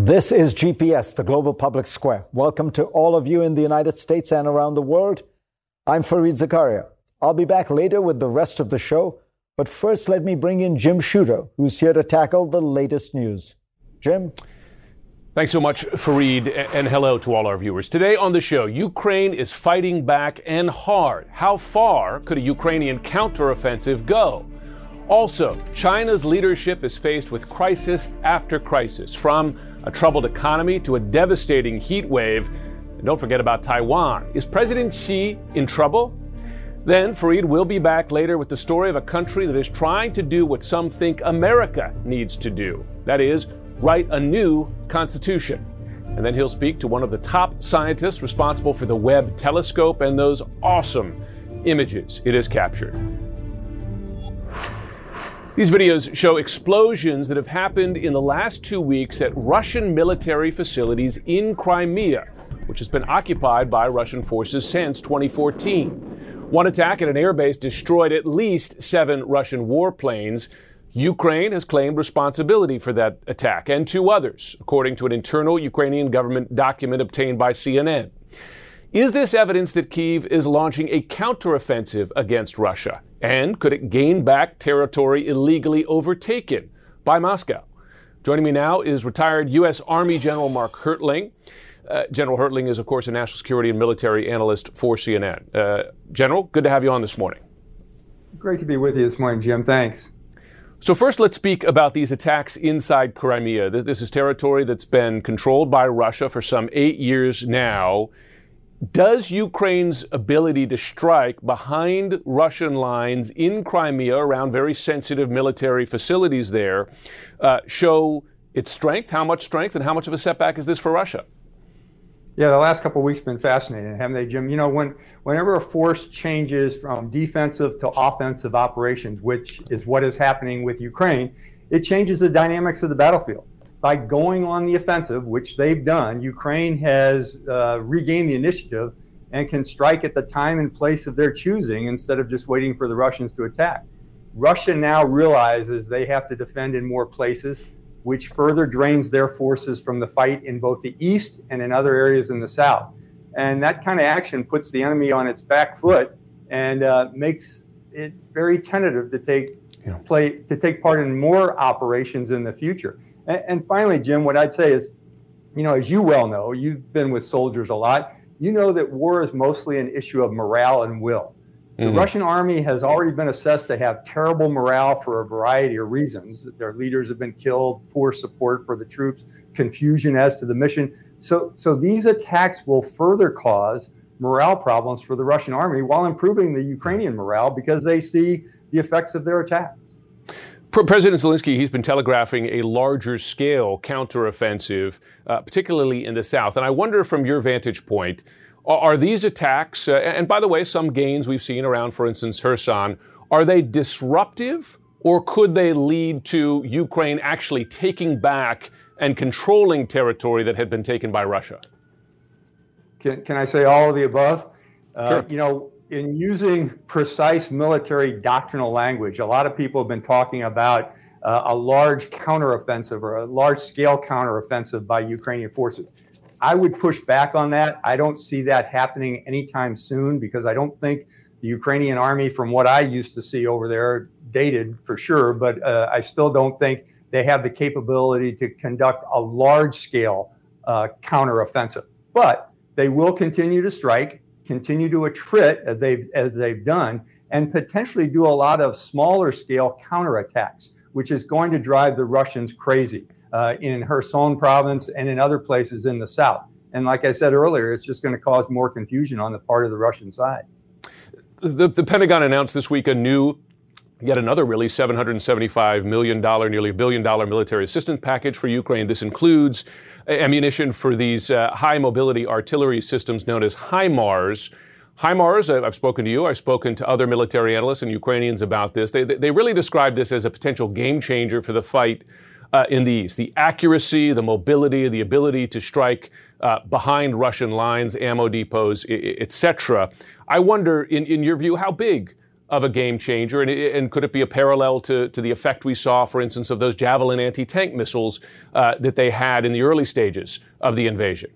This is GPS, the Global Public Square. Welcome to all of you in the United States and around the world. I'm Fareed Zakaria. I'll be back later with the rest of the show, but first let me bring in Jim Sciutto, who's here to tackle the latest news. Jim? Thanks so much, Fareed, and hello to all our viewers. Today on the show, Ukraine is fighting back and hard. How far could a Ukrainian counteroffensive go? Also, China's leadership is faced with crisis after crisis, from a troubled economy to a devastating heat wave. And don't forget about Taiwan. Is President Xi in trouble? Then Fareed will be back later with the story of a country that is trying to do what some think America needs to do. That is, write a new constitution. And then he'll speak to one of the top scientists responsible for the Webb telescope and those awesome images it has captured. These videos show explosions that have happened in the last two weeks at Russian military facilities in Crimea, which has been occupied by Russian forces since 2014. One attack at an airbase destroyed at least seven Russian warplanes. Ukraine has claimed responsibility for that attack and two others, according to an internal Ukrainian government document obtained by CNN. Is this evidence that Kiev is launching a counteroffensive against Russia? And could it gain back territory illegally overtaken by Moscow? Joining me now is retired U.S. Army General Mark Hertling. Uh, General Hertling is, of course, a national security and military analyst for CNN. Uh, General, good to have you on this morning. Great to be with you this morning, Jim. Thanks. So, first, let's speak about these attacks inside Crimea. This is territory that's been controlled by Russia for some eight years now. Does Ukraine's ability to strike behind Russian lines in Crimea around very sensitive military facilities there uh, show its strength? How much strength and how much of a setback is this for Russia? Yeah, the last couple of weeks have been fascinating, haven't they, Jim? You know, when whenever a force changes from defensive to offensive operations, which is what is happening with Ukraine, it changes the dynamics of the battlefield by going on the offensive, which they've done, Ukraine has uh, regained the initiative and can strike at the time and place of their choosing instead of just waiting for the Russians to attack. Russia now realizes they have to defend in more places, which further drains their forces from the fight in both the east and in other areas in the south. And that kind of action puts the enemy on its back foot and uh, makes it very tentative to take yeah. play to take part in more operations in the future. And, and finally, Jim, what I'd say is, you know, as you well know, you've been with soldiers a lot. You know that war is mostly an issue of morale and will. The mm-hmm. Russian army has already been assessed to have terrible morale for a variety of reasons. Their leaders have been killed, poor support for the troops, confusion as to the mission. So, so these attacks will further cause morale problems for the Russian army while improving the Ukrainian morale because they see the effects of their attacks. President Zelensky, he's been telegraphing a larger scale counteroffensive, uh, particularly in the South. And I wonder, from your vantage point, are, are these attacks, uh, and by the way, some gains we've seen around, for instance, Kherson, are they disruptive or could they lead to Ukraine actually taking back and controlling territory that had been taken by Russia? Can, can I say all of the above? Uh, sure. You know, in using precise military doctrinal language, a lot of people have been talking about uh, a large counteroffensive or a large scale counteroffensive by Ukrainian forces. I would push back on that. I don't see that happening anytime soon because I don't think the Ukrainian army, from what I used to see over there, dated for sure, but uh, I still don't think they have the capability to conduct a large scale uh, counteroffensive. But they will continue to strike continue to attrit as they've, as they've done and potentially do a lot of smaller scale counterattacks, which is going to drive the Russians crazy uh, in Kherson province and in other places in the south. And like I said earlier, it's just going to cause more confusion on the part of the Russian side. The, the Pentagon announced this week a new yet another really $775 million, nearly a billion dollar military assistance package for Ukraine. This includes ammunition for these uh, high mobility artillery systems known as HIMARS. HIMARS, I've spoken to you, I've spoken to other military analysts and Ukrainians about this. They, they really describe this as a potential game changer for the fight uh, in the east. The accuracy, the mobility, the ability to strike uh, behind Russian lines, ammo depots, etc. I wonder, in, in your view, how big of a game changer, and, and, could it be a parallel to, to the effect we saw, for instance, of those Javelin anti tank missiles uh, that they had in the early stages of the invasion?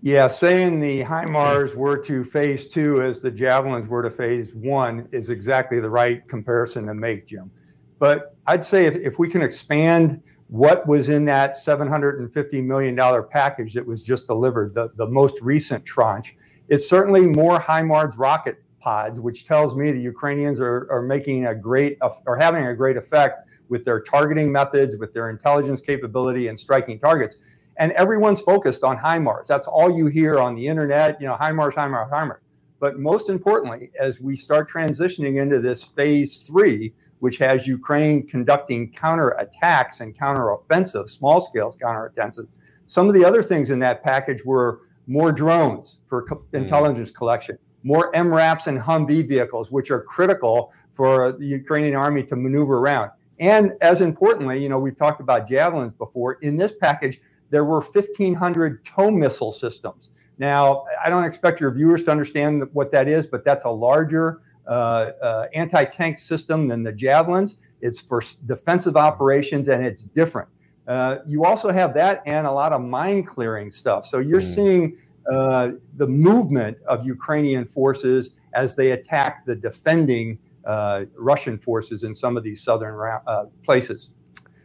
Yeah, saying the HIMARS were to phase two as the Javelins were to phase one is exactly the right comparison to make, Jim. But I'd say if, if we can expand what was in that $750 million package that was just delivered, the, the most recent tranche, it's certainly more HIMARS rocket pods, which tells me the Ukrainians are, are making a great, are having a great effect with their targeting methods, with their intelligence capability and striking targets. And everyone's focused on HIMARS. That's all you hear on the internet, you know, HIMARS, HIMARS, HIMARS. But most importantly, as we start transitioning into this phase three, which has Ukraine conducting counterattacks and counteroffensive, small scale counteroffensive. Some of the other things in that package were more drones for co- mm. intelligence collection, more MRAPs and Humvee vehicles, which are critical for the Ukrainian army to maneuver around. And as importantly, you know, we've talked about javelins before. In this package, there were 1,500 TOW missile systems. Now, I don't expect your viewers to understand what that is, but that's a larger uh, uh, anti-tank system than the javelins. It's for defensive operations and it's different. Uh, you also have that and a lot of mine clearing stuff. So you're mm. seeing uh, the movement of Ukrainian forces as they attack the defending uh, Russian forces in some of these southern uh, places.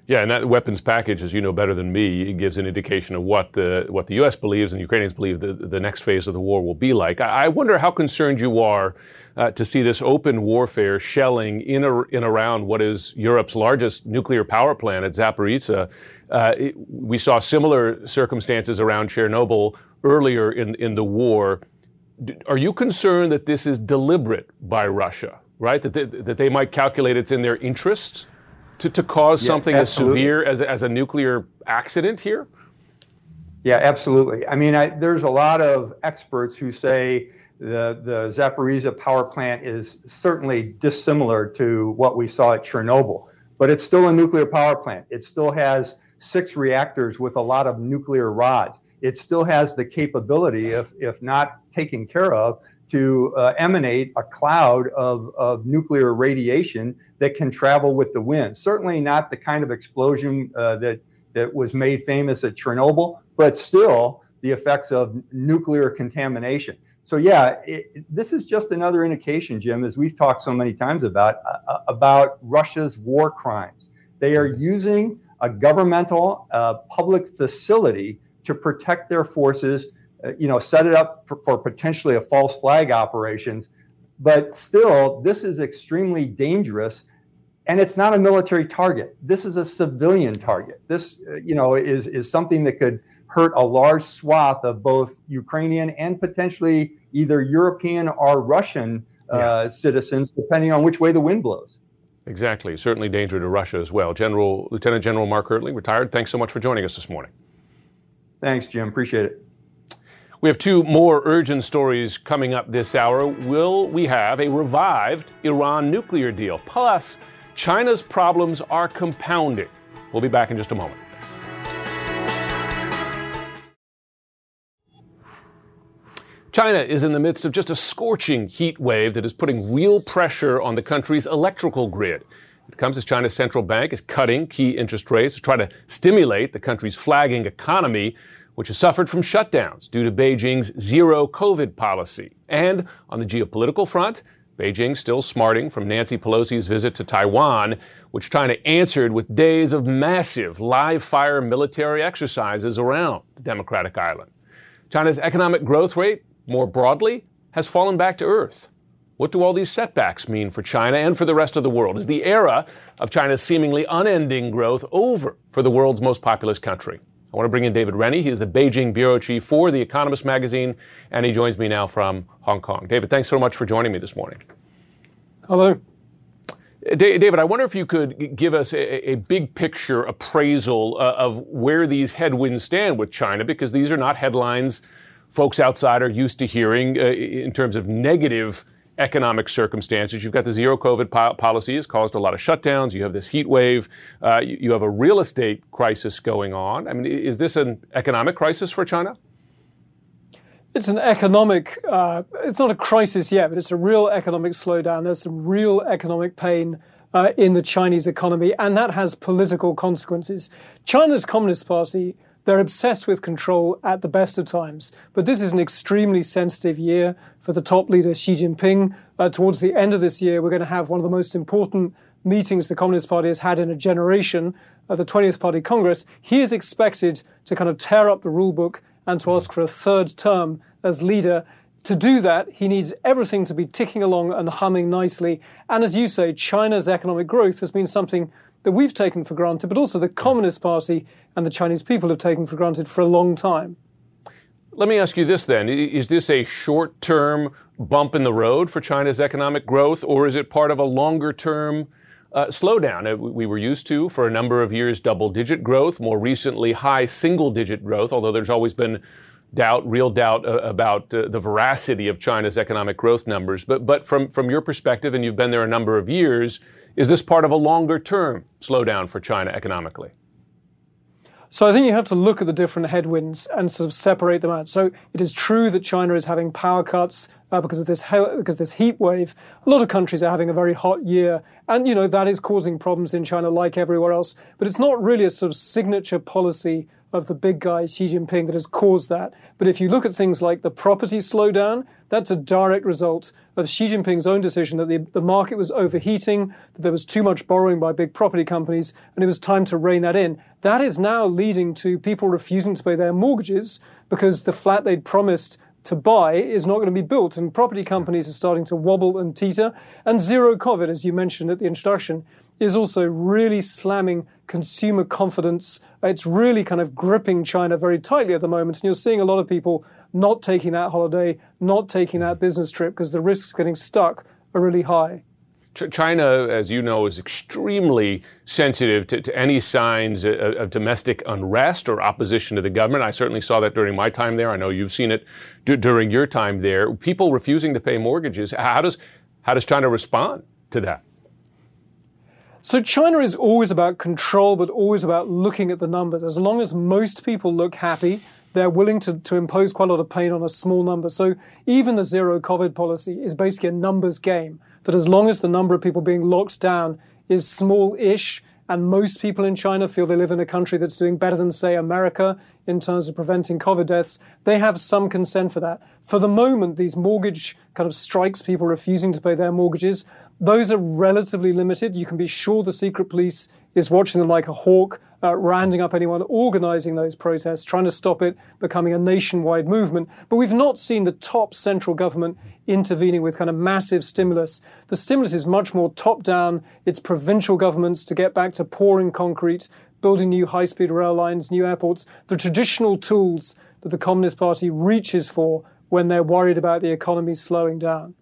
Yeah, and that weapons package, as you know better than me, gives an indication of what the what the U.S. believes and Ukrainians believe the, the next phase of the war will be like. I, wonder how concerned you are uh, to see this open warfare shelling in a, in around what is Europe's largest nuclear power plant at Zaporizhia. Uh, it, we saw similar circumstances around Chernobyl earlier in in the war. Are you concerned that this is deliberate by Russia? Right, that they, that they might calculate it's in their interest to, to cause yeah, something absolutely. as severe as, as a nuclear accident here? Yeah, absolutely. I mean, I, there's a lot of experts who say the, the Zaporizhzhia power plant is certainly dissimilar to what we saw at Chernobyl, but it's still a nuclear power plant. It still has six reactors with a lot of nuclear rods. It still has the capability, if, if not taken care of, to uh, emanate a cloud of, of nuclear radiation that can travel with the wind. Certainly not the kind of explosion uh, that, that was made famous at Chernobyl, but still the effects of nuclear contamination. So, yeah, it, this is just another indication, Jim, as we've talked so many times about, uh, uh about Russia's war crimes. They are using a governmental uh, public facility to protect their forces uh, you know, set it up for, for potentially a false flag operations. But still, this is extremely dangerous and it's not a military target. This is a civilian target. This, uh, you know, is is something that could hurt a large swath of both Ukrainian and potentially either European or Russian uh, yeah. citizens, depending on which way the wind blows. Exactly. Certainly danger to Russia as well. General Lieutenant General Mark Hertling, retired. Thanks so much for joining us this morning. Thanks, Jim. Appreciate it. We have two more urgent stories coming up this hour. Will we have a revived Iran nuclear deal? Plus, China's problems are compounding. We'll be back in just a moment. China is in the midst of just a scorching heat wave that is putting real pressure on the country's electrical grid. It comes as China's central bank is cutting key interest rates to try to stimulate the country's flagging economy which has suffered from shutdowns due to Beijing's zero COVID policy. And on the geopolitical front, Beijing still smarting from Nancy Pelosi's visit to Taiwan, which China answered with days of massive live fire military exercises around the democratic island. China's economic growth rate, more broadly, has fallen back to earth. What do all these setbacks mean for China and for the rest of the world? Is the era of China's seemingly unending growth over for the world's most populous country? I want to bring in David Rennie. He is the Beijing bureau chief for The Economist magazine, and he joins me now from Hong Kong. David, thanks so much for joining me this morning. Hello. David, I wonder if you could give us a, a big picture appraisal uh, of where these headwinds stand with China, because these are not headlines folks outside are used to hearing uh, in terms of negative economic circumstances. You've got the zero COVID po- policy has caused a lot of shutdowns. You have this heat wave. Uh, you, you have a real estate crisis going on. I mean, is this an economic crisis for China? It's an economic, uh, it's not a crisis yet, but it's a real economic slowdown. There's some real economic pain uh, in the Chinese economy, and that has political consequences. China's Communist Party they're obsessed with control at the best of times. But this is an extremely sensitive year for the top leader, Xi Jinping. Uh, towards the end of this year, we're going to have one of the most important meetings the Communist Party has had in a generation, uh, the 20th Party Congress. He is expected to kind of tear up the rule book and to ask for a third term as leader. To do that, he needs everything to be ticking along and humming nicely. And as you say, China's economic growth has been something that we've taken for granted, but also the Communist Party and the Chinese people have taken for granted for a long time. Let me ask you this then. Is this a short term bump in the road for China's economic growth, or is it part of a longer term uh, slowdown? Uh, we were used to, for a number of years, double digit growth, more recently, high single digit growth, although there's always been doubt, real doubt uh, about uh, the veracity of China's economic growth numbers. But, but from, from your perspective, and you've been there a number of years, is this part of a longer term slowdown for China economically? So I think you have to look at the different headwinds and sort of separate them out. So it is true that China is having power cuts uh, because of this he- because of this heat wave. A lot of countries are having a very hot year, and you know that is causing problems in China like everywhere else. But it's not really a sort of signature policy of the big guy Xi Jinping that has caused that. But if you look at things like the property slowdown, that's a direct result of Xi Jinping's own decision that the, the market was overheating, that there was too much borrowing by big property companies, and it was time to rein that in. That is now leading to people refusing to pay their mortgages because the flat they'd promised to buy is not going to be built, and property companies are starting to wobble and teeter. And zero COVID, as you mentioned at the introduction, is also really slamming consumer confidence. It's really kind of gripping China very tightly at the moment. And you're seeing a lot of people not taking that holiday, not taking that mm-hmm. business trip because the risks getting stuck are really high. China, as you know, is extremely sensitive to, to any signs of, of, domestic unrest or opposition to the government. I certainly saw that during my time there. I know you've seen it d- during your time there. People refusing to pay mortgages. How does how does China respond to that? So China is always about control, but always about looking at the numbers. As long as most people look happy, they're willing to, to impose quite a lot of pain on a small number. So even the zero COVID policy is basically a numbers game. That as long as the number of people being locked down is small-ish, and most people in China feel they live in a country that's doing better than, say, America in terms of preventing COVID deaths, they have some consent for that. For the moment, these mortgage kind of strikes, people refusing to pay their mortgages, those are relatively limited. You can be sure the secret police is watching them like a hawk, uh, rounding up anyone organizing those protests, trying to stop it becoming a nationwide movement. But we've not seen the top central government intervening with kind of massive stimulus. The stimulus is much more top down. It's provincial governments to get back to pouring concrete, building new high speed rail lines, new airports, the traditional tools that the Communist Party reaches for when they're worried about the economy slowing down.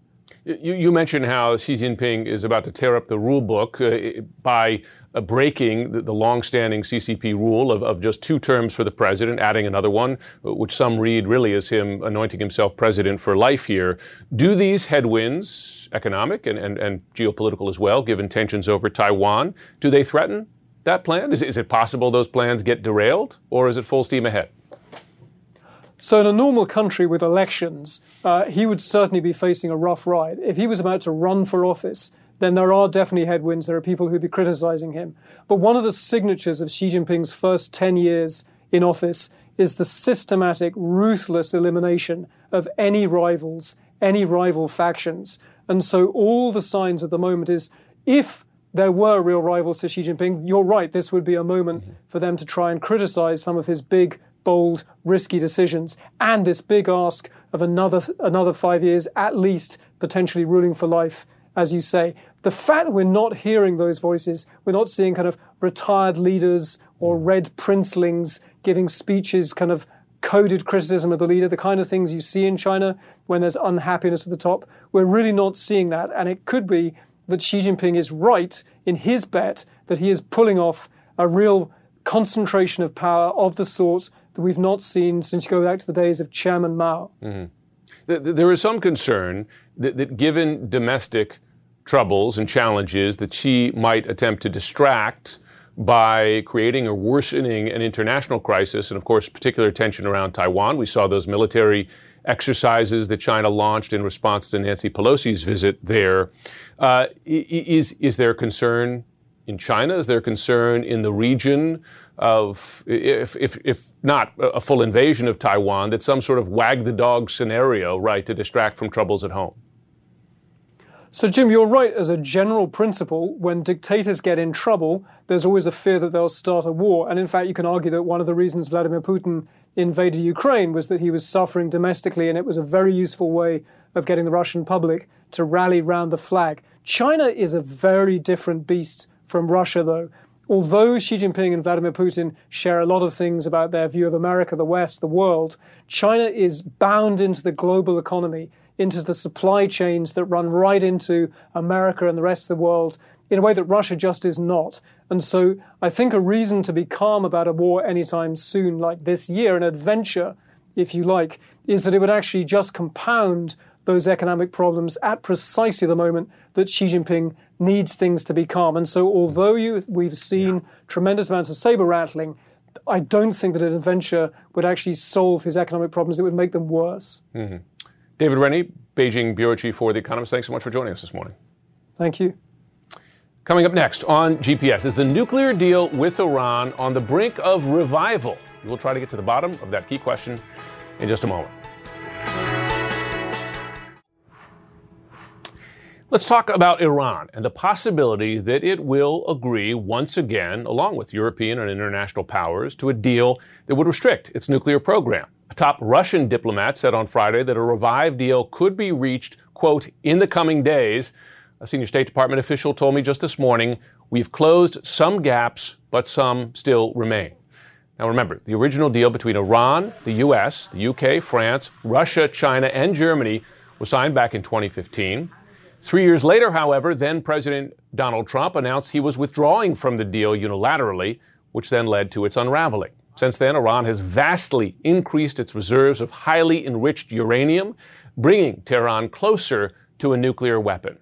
You, you, mentioned how Xi Jinping is about to tear up the rule book uh, by uh, breaking the, the long-standing CCP rule of, of just two terms for the president, adding another one, uh, which some read really as him anointing himself president for life here. Do these headwinds, economic and, and, and geopolitical as well, given tensions over Taiwan, do they threaten that plan? Is, is it possible those plans get derailed, or is it full steam ahead? So, in a normal country with elections, uh, he would certainly be facing a rough ride. If he was about to run for office, then there are definitely headwinds. There are people who'd be criticizing him. But one of the signatures of Xi Jinping's first 10 years in office is the systematic, ruthless elimination of any rivals, any rival factions. And so, all the signs at the moment is if there were real rivals to Xi Jinping, you're right, this would be a moment for them to try and criticize some of his big bold, risky decisions, and this big ask of another another five years at least, potentially ruling for life, as you say. The fact that we're not hearing those voices, we're not seeing kind of retired leaders or red princelings giving speeches, kind of coded criticism of the leader, the kind of things you see in China when there's unhappiness at the top. We're really not seeing that, and it could be that Xi Jinping is right in his bet that he is pulling off a real concentration of power of the sort that we've not seen since you go back to the days of Chairman Mao. Mm-hmm. There is some concern that, that given domestic troubles and challenges, that Xi might attempt to distract by creating or worsening an international crisis, and of course, particular tension around Taiwan. We saw those military exercises that China launched in response to Nancy Pelosi's visit there. Uh, is is there concern in China? Is there concern in the region of, if, if, if not a full invasion of Taiwan, that some sort of wag the dog scenario, right, to distract from troubles at home? So, Jim, you're right as a general principle. When dictators get in trouble, there's always a fear that they'll start a war. And in fact, you can argue that one of the reasons Vladimir Putin invaded Ukraine was that he was suffering domestically, and it was a very useful way of getting the Russian public to rally round the flag. China is a very different beast from Russia, though. Although Xi Jinping and Vladimir Putin share a lot of things about their view of America, the West, the world, China is bound into the global economy, into the supply chains that run right into America and the rest of the world in a way that Russia just is not. And so I think a reason to be calm about a war anytime soon, like this year, an adventure, if you like, is that it would actually just compound those economic problems at precisely the moment that Xi Jinping needs things to be calm. And so, although you, we've seen yeah. tremendous amounts of saber rattling, I don't think that an adventure would actually solve his economic problems. It would make them worse. Mm-hmm. David Rennie, Beijing Bureau Chief for The Economist, thanks so much for joining us this morning. Thank you. Coming up next on GPS is the nuclear deal with Iran on the brink of revival. We'll try to get to the bottom of that key question in just a moment. Let's talk about Iran and the possibility that it will agree once again, along with European and international powers, to a deal that would restrict its nuclear program. A top Russian diplomat said on Friday that a revived deal could be reached, quote, in the coming days. A senior State Department official told me just this morning we've closed some gaps, but some still remain. Now remember, the original deal between Iran, the US, the UK, France, Russia, China, and Germany was signed back in 2015. Three years later, however, then President Donald Trump announced he was withdrawing from the deal unilaterally, which then led to its unraveling. Since then, Iran has vastly increased its reserves of highly enriched uranium, bringing Tehran closer to a nuclear weapon.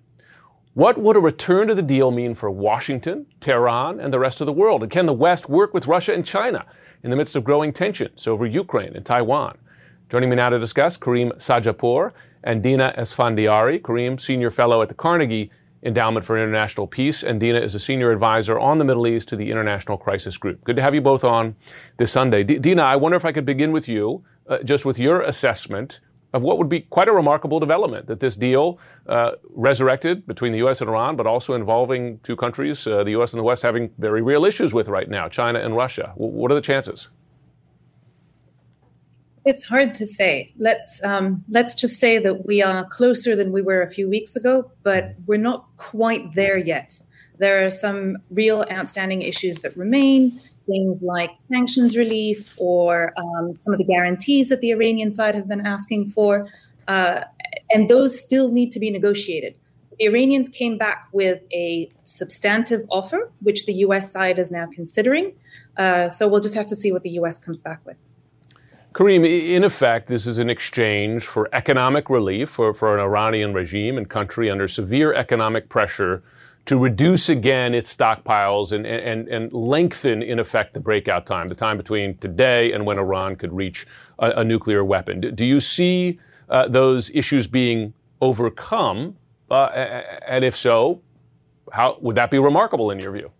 What would a return to the deal mean for Washington, Tehran, and the rest of the world? And can the West work with Russia and China in the midst of growing tensions over Ukraine and Taiwan? Joining me now to discuss, Karim Sadjadpour and Dina Esfandiary. Karim, Senior Fellow at the Carnegie Endowment for International Peace, and Dina is a Senior Advisor on the Middle East to the International Crisis Group. Good to have you both on this Sunday. D- Dina, I wonder if I could begin with you, uh, just with your assessment of what would be quite a remarkable development that this deal uh, resurrected between the U.S. and Iran, but also involving two countries, uh, the U.S. and the West, having very real issues with right now, China and Russia. W- what are the chances? It's hard to say. Let's um, let's just say that we are closer than we were a few weeks ago, but we're not quite there yet. There are some real outstanding issues that remain, things like sanctions relief or um, some of the guarantees that the Iranian side have been asking for, uh, and those still need to be negotiated. The Iranians came back with a substantive offer, which the U.S. side is now considering. Uh, so we'll just have to see what the U.S. comes back with. Karim, in effect, this is an exchange for economic relief for, for an Iranian regime and country under severe economic pressure to reduce again its stockpiles and, and, and lengthen, in effect, the breakout time, the time between today and when Iran could reach a, a nuclear weapon. Do you see uh, those issues being overcome? Uh, and if so, how would that be remarkable in your view?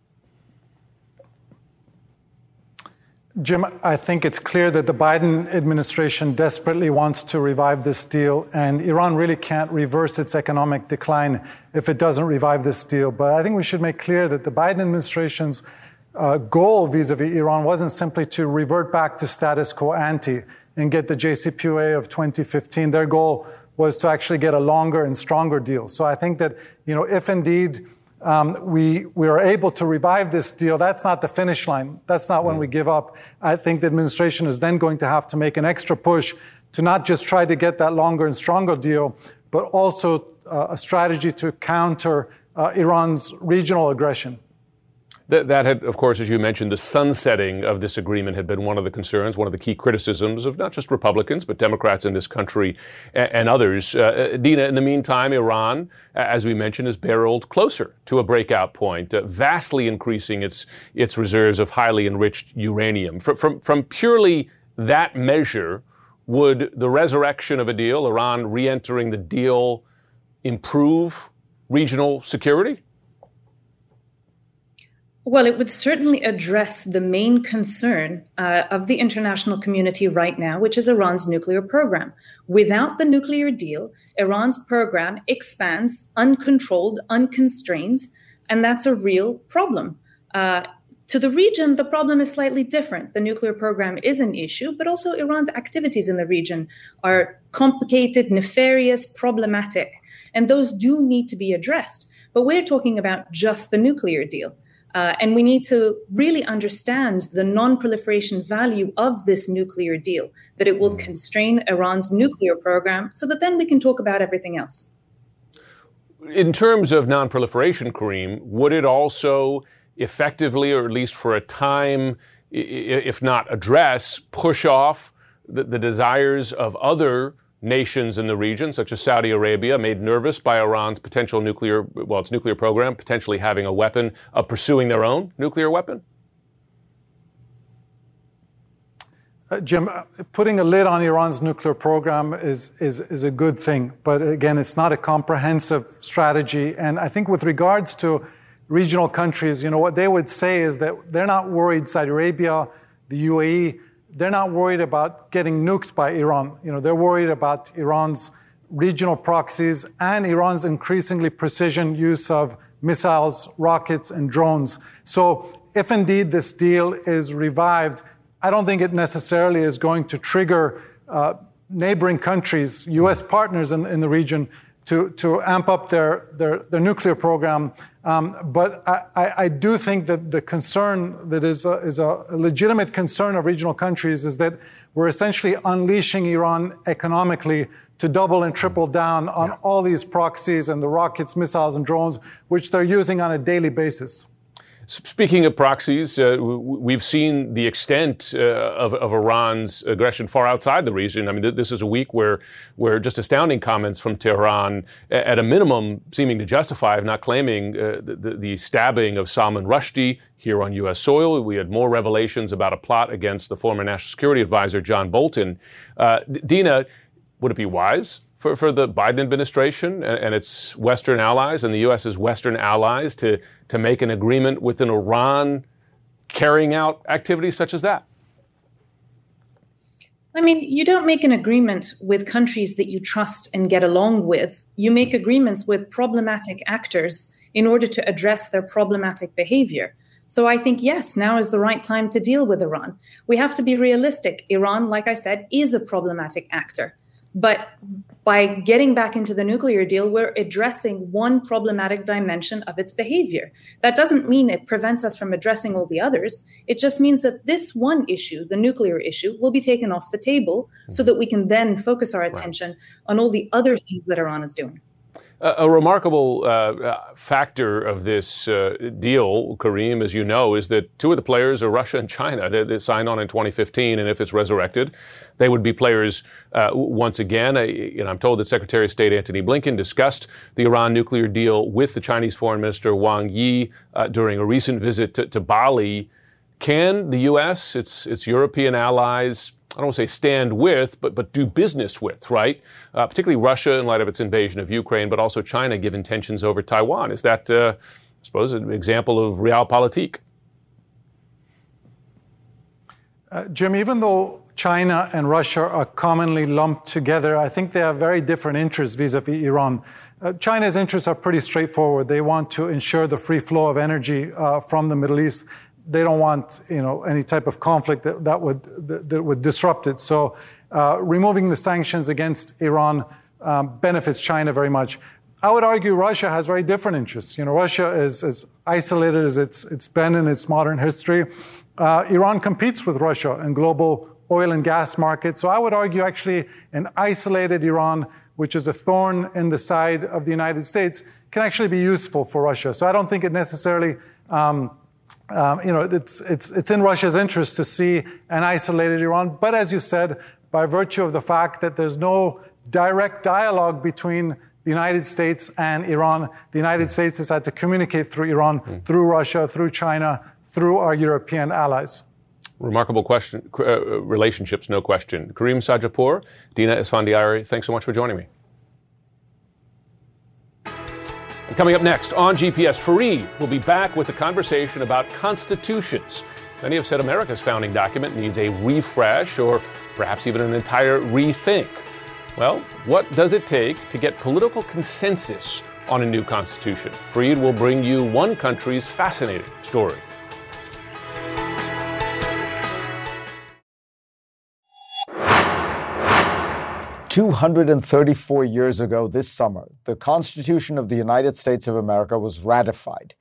Jim, I think it's clear that the Biden administration desperately wants to revive this deal, and Iran really can't reverse its economic decline if it doesn't revive this deal. But I think we should make clear that the Biden administration's uh, goal vis a vis Iran wasn't simply to revert back to status quo ante and get the JCPOA of 2015. Their goal was to actually get a longer and stronger deal. So I think that, you know, if indeed um, we, we are able to revive this deal. That's not the finish line. That's not when we give up. I think the administration is then going to have to make an extra push to not just try to get that longer and stronger deal, but also uh, a strategy to counter uh, Iran's regional aggression. That, that had, of course, as you mentioned, the sunsetting of this agreement had been one of the concerns, one of the key criticisms of not just Republicans, but Democrats in this country and, and others. Uh, uh Dina, in the meantime, Iran, as we mentioned, has barreled closer to a breakout point, uh, vastly increasing its, its reserves of highly enriched uranium. From, from, from purely that measure, would the resurrection of a deal, Iran re entering the deal, improve regional security? Well, it would certainly address the main concern uh, of the international community right now, which is Iran's nuclear program. Without the nuclear deal, Iran's program expands uncontrolled, unconstrained, and that's a real problem. Uh, to the region, the problem is slightly different. The nuclear program is an issue, but also Iran's activities in the region are complicated, nefarious, problematic, and those do need to be addressed. But we're talking about just the nuclear deal. Uh, and we need to really understand the non proliferation value of this nuclear deal, that it will mm. constrain Iran's nuclear program, so that then we can talk about everything else. In terms of non proliferation, Karim, would it also effectively, or at least for a time, if not address, push off the, the desires of other nations in the region, such as Saudi Arabia, made nervous by Iran's potential nuclear, well, its nuclear program, potentially having a weapon of pursuing their own nuclear weapon? Uh, Jim, uh, putting a lid on Iran's nuclear program is, is, is a good thing. But again, it's not a comprehensive strategy. And I think with regards to regional countries, you know, what they would say is that they're not worried, Saudi Arabia, the UAE, they're not worried about getting nuked by Iran. You know, they're worried about Iran's regional proxies and Iran's increasingly precision use of missiles, rockets, and drones. So if indeed this deal is revived, I don't think it necessarily is going to trigger uh, neighboring countries, U.S. partners in, in the region, to, to amp up their, their, their nuclear program. Um, but I, I, do think that the concern that is a, is a legitimate concern of regional countries is that we're essentially unleashing Iran economically to double and triple down on yeah. all these proxies and the rockets, missiles, and drones, which they're using on a daily basis. Speaking of proxies, uh, we've seen the extent uh, of, of, Iran's aggression far outside the region. I mean, th- this is a week where, where just astounding comments from Tehran, at a minimum, seeming to justify, if not claiming, uh, the, the, stabbing of Salman Rushdie here on U.S. soil. We had more revelations about a plot against the former National Security Advisor John Bolton. Uh, Dina, would it be wise for, for the Biden administration and, and, its Western allies and the U.S.'s Western allies to, to make an agreement with an Iran carrying out activities such as that? I mean, you don't make an agreement with countries that you trust and get along with. You make agreements with problematic actors in order to address their problematic behavior. So I think, yes, now is the right time to deal with Iran. We have to be realistic. Iran, like I said, is a problematic actor. But by getting back into the nuclear deal, we're addressing one problematic dimension of its behavior. That doesn't mean it prevents us from addressing all the others. It just means that this one issue, the nuclear issue, will be taken off the table so that we can then focus our attention right. on all the other things that Iran is doing. A, remarkable uh, uh, factor of this uh, deal, Karim, as you know, is that two of the players are Russia and China. They, they signed on in 2015, and if it's resurrected, they would be players uh, once again. and I'm told that Secretary of State Antony Blinken discussed the Iran nuclear deal with the Chinese Foreign Minister Wang Yi uh, during a recent visit to, to Bali. Can the U.S., its, its European allies, I don't want to say stand with, but, but do business with, right? Uh, particularly Russia in light of its invasion of Ukraine, but also China given tensions over Taiwan. Is that, uh, I suppose, an example of realpolitik? Uh, Jim, even though China and Russia are commonly lumped together, I think they have very different interests vis a vis Iran. Uh, China's interests are pretty straightforward. They want to ensure the free flow of energy uh, from the Middle East they don't want you know any type of conflict that, that would that, that would disrupt it. So uh, removing the sanctions against Iran um, benefits China very much. I would argue Russia has very different interests. You know, Russia is as isolated as it's it's been in its modern history. Uh, Iran competes with Russia in global oil and gas markets. So I would argue actually an isolated Iran, which is a thorn in the side of the United States, can actually be useful for Russia. So I don't think it necessarily. Um, um, you know, it's, it's, it's in Russia's interest to see an isolated Iran. But as you said, by virtue of the fact that there's no direct dialogue between the United States and Iran, the United States has had to communicate through Iran, mm. through Russia, through China, through our European allies. Remarkable question, uh, relationships, no question. Karim Sadjadpour, Dina Esfandiary, thanks so much for joining me. And coming up next on GPS, Fareed will be back with a conversation about constitutions. Many have said America's founding document needs a refresh or perhaps even an entire rethink. Well, what does it take to get political consensus on a new constitution? Fareed will bring you one country's fascinating story. 234 years ago this summer, the Constitution of the United States of America was ratified.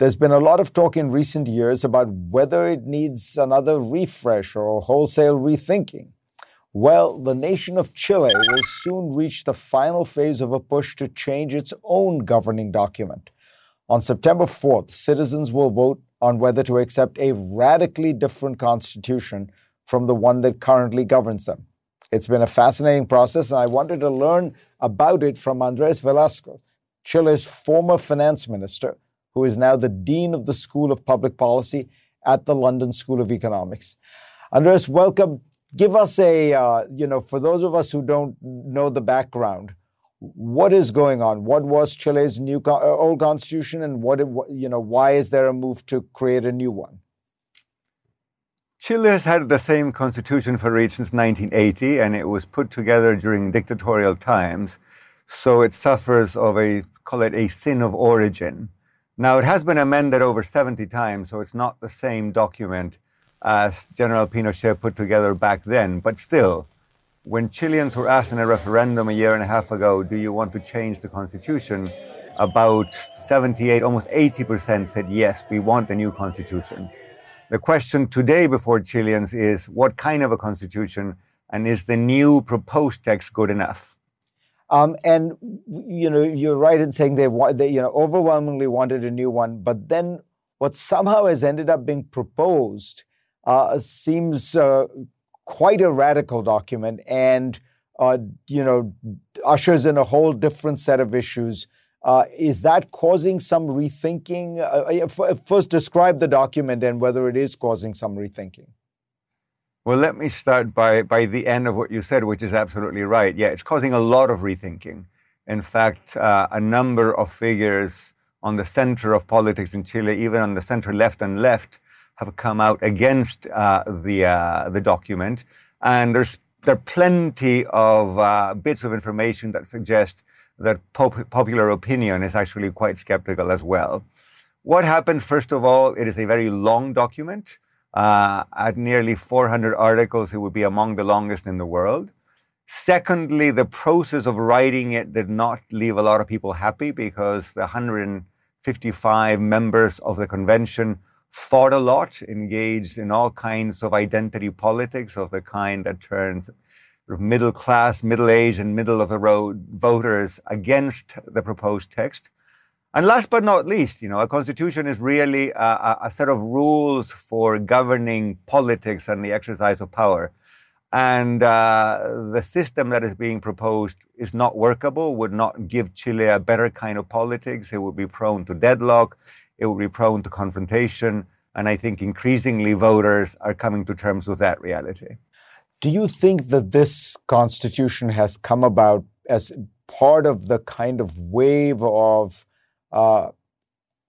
There's been a lot of talk in recent years about whether it needs another refresh or wholesale rethinking. Well, the nation of Chile will soon reach the final phase of a push to change its own governing document. On September 4th, citizens will vote on whether to accept a radically different constitution from the one that currently governs them. It's been a fascinating process, and I wanted to learn about it from Andres Velasco, Chile's former finance minister, who is now the dean of the School of Public Policy at the London School of Economics. Andres, welcome. Give us a, uh, you know, for those of us who don't know the background, what is going on? What was Chile's new uh, old constitution, and what, you know, why is there a move to create a new one? Chile has had the same constitution for Fareed since 1980, and it was put together during dictatorial times. So it suffers of a, call it a sin of origin. Now, it has been amended over 70 times, so it's not the same document as General Pinochet put together back then. But still, when Chileans were asked in a referendum a year and a half ago, do you want to change the constitution? About 78, almost 80% said yes, we want a new constitution. The question today before Chileans is what kind of a constitution and is the new proposed text good enough? Um, and you know, you're right in saying they, they, you know, overwhelmingly wanted a new one. But then, what somehow has ended up being proposed uh, seems uh, quite a radical document, and uh, you know, ushers in a whole different set of issues uh, is that causing some rethinking? Uh, uh, first, describe the document and whether it is causing some rethinking. Well, let me start by, by the end of what you said, which is absolutely right. Yeah, it's causing a lot of rethinking. In fact, uh, a number of figures on the center of politics in Chile, even on the center left and left, have come out against uh, the, uh, the document. And there's there are plenty of bits of information that suggest that pop- popular opinion is actually quite skeptical as well. What happened, first of all, it is a very long document. Uh, at nearly 400 articles, it would be among the longest in the world. Secondly, the process of writing it did not leave a lot of people happy because the 155 members of the convention fought a lot, engaged in all kinds of identity politics of the kind that turns middle class, middle aged, and middle of the road voters against the proposed text. And last but not least, you know, a constitution is really a, a, set of rules for governing politics and the exercise of power. And uh, the system that is being proposed is not workable, would not give Chile a better kind of politics. It would be prone to deadlock, it would be prone to confrontation. And I think increasingly voters are coming to terms with that reality. Do you think that this constitution has come about as part of the kind of wave of uh,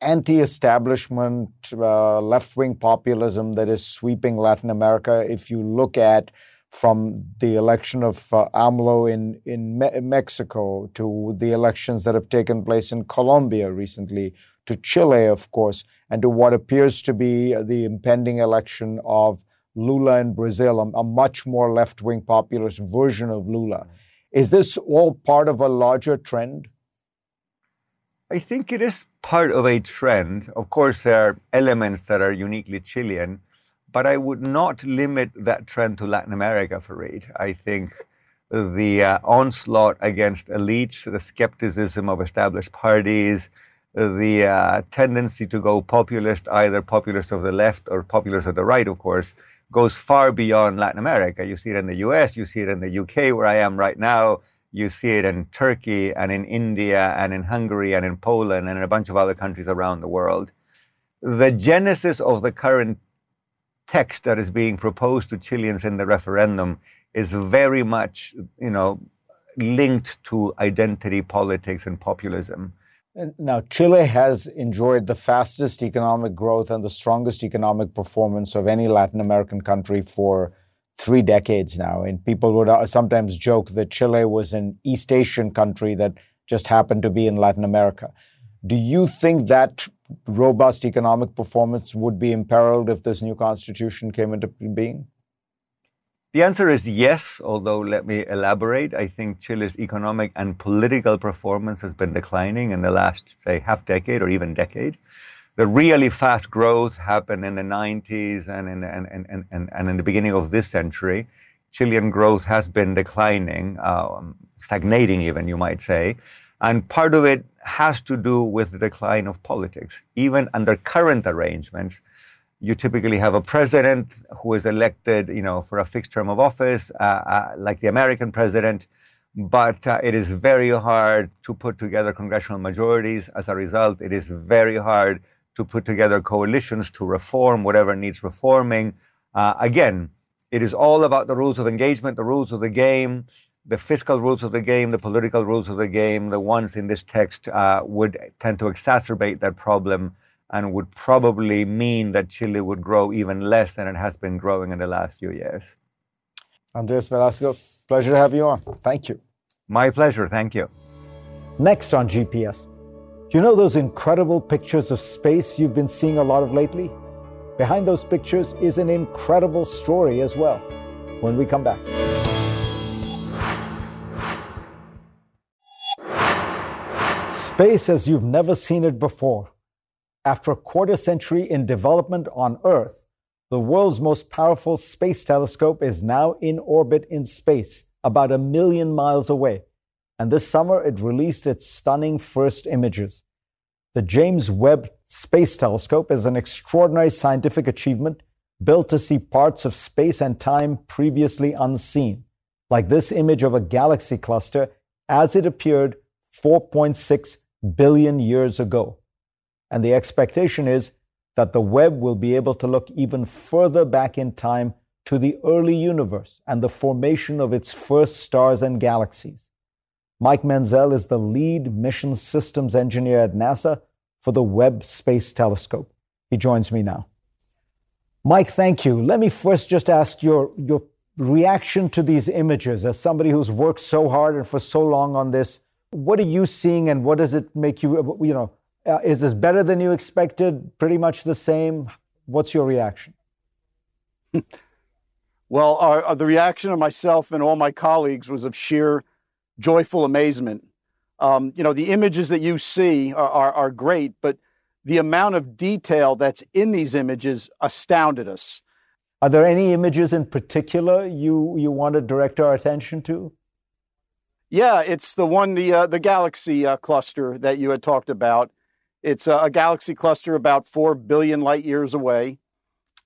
anti establishment, uh, left wing populism that is sweeping Latin America? If you look at from the election of uh, AMLO in, in Me- Mexico to the elections that have taken place in Colombia recently, to Chile, of course, and to what appears to be the impending election of Lula in Brazil, a, a much more left wing populist version of Lula. Is this all part of a larger trend? I think it is part of a trend. Of course, there are elements that are uniquely Chilean, but I would not limit that trend to Latin America Fareed. I think the uh, onslaught against elites, the skepticism of established parties, the uh, tendency to go populist, either populist of the left or populist of the right, of course, goes far beyond Latin America. You see it in the US, you see it in the UK, where I am right now, you see it in Turkey and in India and in Hungary and in Poland and in a bunch of other countries around the world. The genesis of the current text that is being proposed to Chileans in the referendum is very much, you know, linked to identity politics and populism. Now, Chile has enjoyed the fastest economic growth and the strongest economic performance of any Latin American country for three decades now. And people would uh, sometimes joke that Chile was an East Asian country that just happened to be in Latin America. Do you think that robust economic performance would be imperiled if this new constitution came into being? The answer is yes, although let me elaborate. I think Chile's economic and political performance has been declining in the last, say, half decade or even decade. The really fast growth happened in the 90s and in, and, and, and, and in the beginning of this century. Chilean growth has been declining, um, stagnating even, you might say. And part of it has to do with the decline of politics. Even under current arrangements, you typically have a president who is elected, you know, for a fixed term of office, uh, uh, like the American president. But uh, it is very hard to put together congressional majorities. As a result, it is very hard to put together coalitions to reform whatever needs reforming. Uh, again, it is all about the rules of engagement, the rules of the game, the fiscal rules of the game, the political rules of the game. The ones in this text uh, would tend to exacerbate that problem and would probably mean that Chile would grow even less than it has been growing in the last few years. Andres Velasco, pleasure to have you on. Thank you. My pleasure. Thank you. Next on GPS, you know those incredible pictures of space you've been seeing a lot of lately? Behind those pictures is an incredible story as well. When we come back. Space as you've never seen it before after a quarter century in development on Earth, the world's most powerful space telescope is now in orbit in space, about a million miles away. And this summer, it released its stunning first images. The James Webb Space Telescope is an extraordinary scientific achievement built to see parts of space and time previously unseen, like this image of a galaxy cluster as it appeared 4.6 billion years ago. And the expectation is that the Webb will be able to look even further back in time to the early universe and the formation of its first stars and galaxies. Mike Menzel is the lead mission systems engineer at NASA for the Webb Space Telescope. He joins me now. Mike, thank you. Let me first just ask your, your reaction to these images as somebody who's worked so hard and for so long on this. What are you seeing and what does it make you, you know, uh, is this better than you expected? Pretty much the same? What's your reaction? well, uh, the reaction of myself and all my colleagues was of sheer joyful amazement. Um, you know, the images that you see are, are, are great, but the amount of detail that's in these images astounded us. Are there any images in particular you, you want to direct our attention to? Yeah, it's the one, the, uh, the galaxy uh, cluster that you had talked about. It's a, galaxy cluster about 4 billion light years away.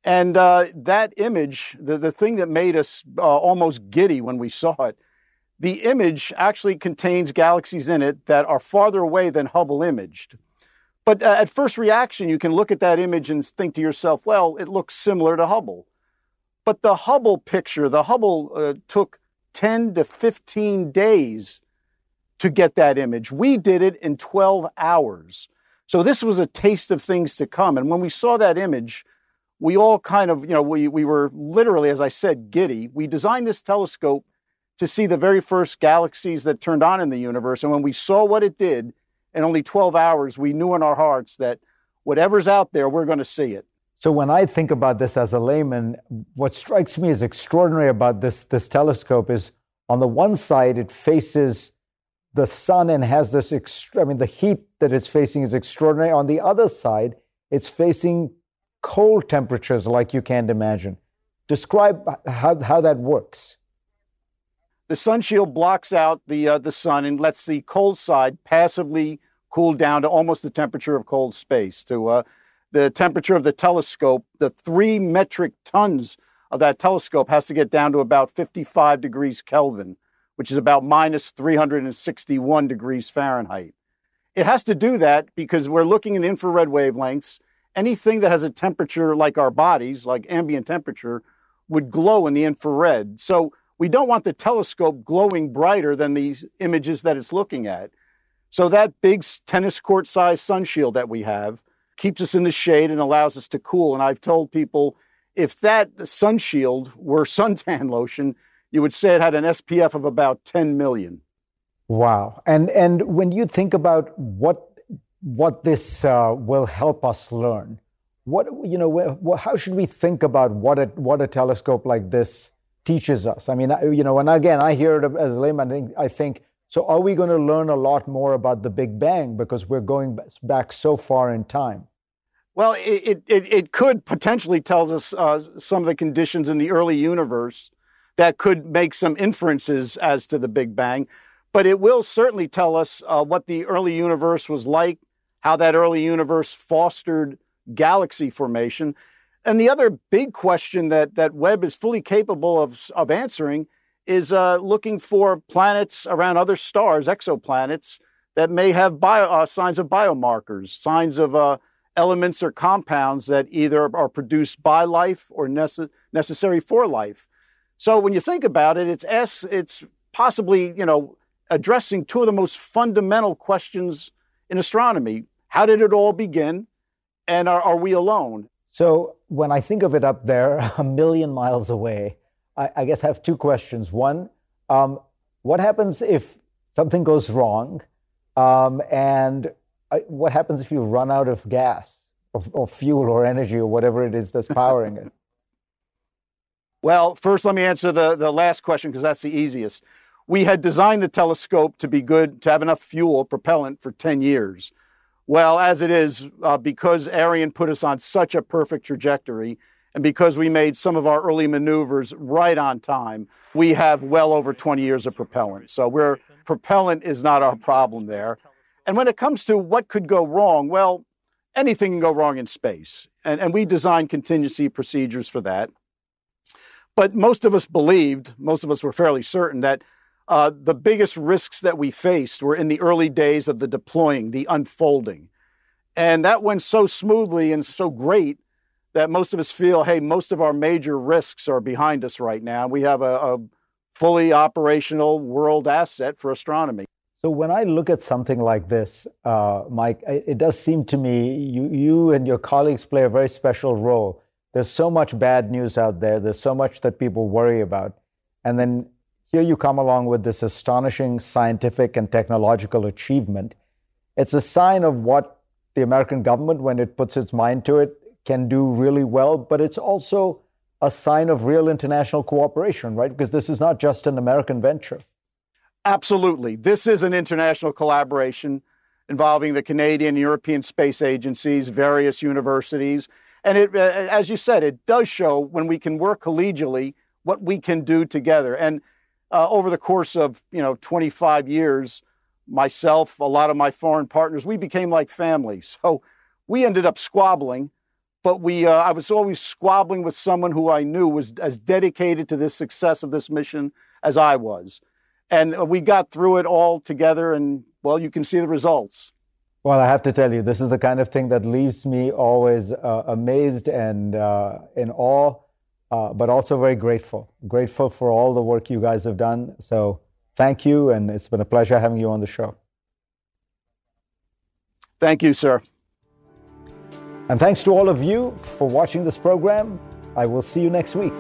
And uh, that image, the, the thing that made us uh, almost giddy when we saw it, the image actually contains galaxies in it that are farther away than Hubble imaged. But uh, at first reaction, you can look at that image and think to yourself, well, it looks similar to Hubble. But the Hubble picture, the Hubble uh, took 10 to 15 days to get that image. We did it in 12 hours. So this was a taste of things to come. And when we saw that image, we all kind of, you know, we, we were literally, as I said, giddy. We designed this telescope to see the very first galaxies that turned on in the universe. And when we saw what it did in only 12 hours, we knew in our hearts that whatever's out there, we're going to see it. So when I think about this as a layman, what strikes me as extraordinary about this, this telescope is on the one side, it faces the sun and has this, ext- I mean, the heat that it's facing is extraordinary. On the other side, it's facing cold temperatures like you can't imagine. Describe how, how that works. the sun shield blocks out the uh, the sun and lets the cold side passively cool down to almost the temperature of cold space. To uh, the temperature of the telescope, the three metric tons of that telescope has to get down to about 55 degrees Kelvin, which is about minus 361 degrees Fahrenheit. It has to do that because we're looking in infrared wavelengths. Anything that has a temperature like our bodies, like ambient temperature, would glow in the infrared. So we don't want the telescope glowing brighter than the images that it's looking at. So that big tennis court size sun shield that we have keeps us in the shade and allows us to cool. And I've told people if that sun shield were suntan lotion, you would say it had an SPF of about 10 million. Wow. And and when you think about what what this uh, will help us learn, what you know, how should we think about what a what a telescope like this teaches us? I mean, you know, and again, I hear it as a layman. I think, I think so. Are we going to learn a lot more about the Big Bang because we're going back so far in time? Well, it, it, it could potentially tell us uh, some of the conditions in the early universe that could make some inferences as to the Big Bang, but it will certainly tell us uh, what the early universe was like, how that early universe fostered galaxy formation. And the other big question that, that Webb is fully capable of, of answering is uh, looking for planets around other stars, exoplanets, that may have bio, uh, signs of biomarkers, signs of uh, elements or compounds that either are produced by life or nece- necessary for life. So when you think about it, it's S, it's possibly, you know, addressing two of the most fundamental questions in astronomy. How did it all begin? And are, are we alone? So when I think of it up there, a million miles away, I, I guess I have two questions. One, um, what happens if something goes wrong? Um, and what happens if you run out of gas or, or fuel or energy or whatever it is that's powering it? Well, first, let me answer the, the last question because that's the easiest. We had designed the telescope to be good, to have enough fuel, propellant for 10 years. Well, as it is, uh, because Ariane put us on such a perfect trajectory, and because we made some of our early maneuvers right on time, we have well over 20 years of propellant. So we're propellant is not our problem there. And when it comes to what could go wrong, well, anything can go wrong in space. And, and we designed contingency procedures for that. But most of us believed, most of us were fairly certain that uh, the biggest risks that we faced were in the early days of the deploying, the unfolding. And that went so smoothly and so great that most of us feel, hey, most of our major risks are behind us right now. We have a, a fully operational world asset for astronomy. So when I look at something like this, uh, Mike, it does seem to me you, you and your colleagues play a very special role. There's so much bad news out there. There's so much that people worry about. And then here you come along with this astonishing scientific and technological achievement. It's a sign of what the American government, when it puts its mind to it, can do really well. But it's also a sign of real international cooperation, right? Because this is not just an American venture. Absolutely. This is an international collaboration involving the Canadian European space agencies, various universities. And it, uh, as you said, it does show when we can work collegially what we can do together. And uh, over the course of you know 25 years, myself, a lot of my foreign partners, we became like family. So we ended up squabbling, but we uh, I was always squabbling with someone who I knew was as dedicated to the success of this mission as I was and we got through it all together and well you can see the results well i have to tell you this is the kind of thing that leaves me always uh, amazed and uh, in awe uh, but also very grateful. Grateful for all the work you guys have done. So thank you and it's been a pleasure having you on the show. Thank you sir. And thanks to all of you for watching this program. I will see you next week.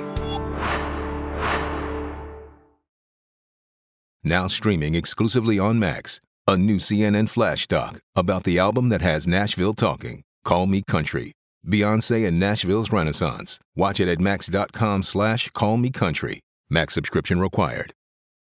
Now streaming exclusively on Max, a new CNN flash doc about the album that has Nashville talking, Call Me Country. Beyonce and Nashville's Renaissance. Watch it at max.com slash call me country. Max subscription required.